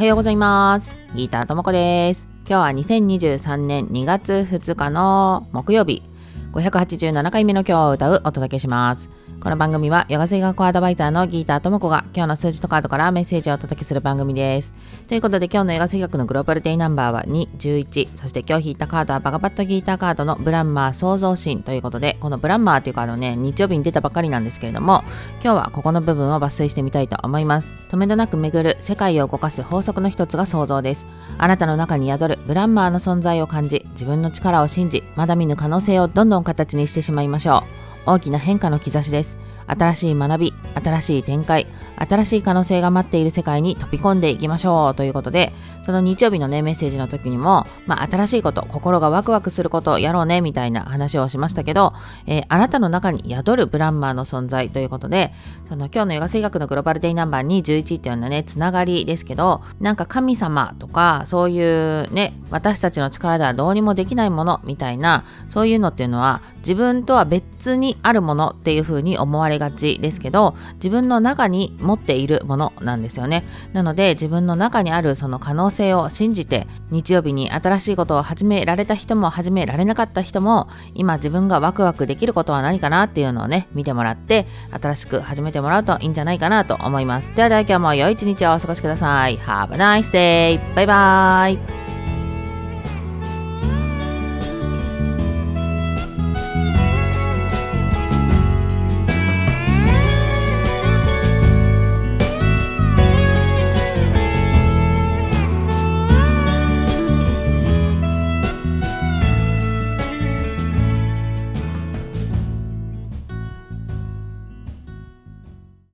はようございます。ギターともこです。今日は2023年2月2日の木曜日。587回目の今日を歌うお届けしますこの番組はヨガ水学アドバイザーのギーターともこが今日の数字とカードからメッセージをお届けする番組です。ということで今日のヨガ水学のグローバルデイナンバーは2、11、そして今日引いたカードはバガバットギーターカードのブランマー創造心ということで、このブランマーというカードね、日曜日に出たばかりなんですけれども、今日はここの部分を抜粋してみたいと思います。止めどなく巡る世界を動かす法則の一つが想像です。あなたの中に宿るブランマーの存在を感じ、自分の力を信じ、まだ見ぬ可能性をどんどん形にしてしまいましょう。大きな変化の兆しです。新しい学び、新しい展開、新しい可能性が待っている世界に飛び込んでいきましょうということで、その日曜日のね、メッセージの時にも、まあ、新しいこと、心がワクワクすることをやろうね、みたいな話をしましたけど、えー、あなたの中に宿るブランマーの存在ということで、その今日のヨガ水学のグローバルデイナンバー2 11っていうのはね、つながりですけど、なんか神様とか、そういうね、私たちの力ではどうにもできないものみたいな、そういうのっていうのは、自分とは別にあるものっていうふうに思われがちですけど自分の中に持っているものなんですよね。なので自分の中にあるその可能性を信じて日曜日に新しいことを始められた人も始められなかった人も今自分がワクワクできることは何かなっていうのをね見てもらって新しく始めてもらうといいんじゃないかなと思います。ではでは今日も良い一日をお過ごしください。Have a nice day! バイバーイ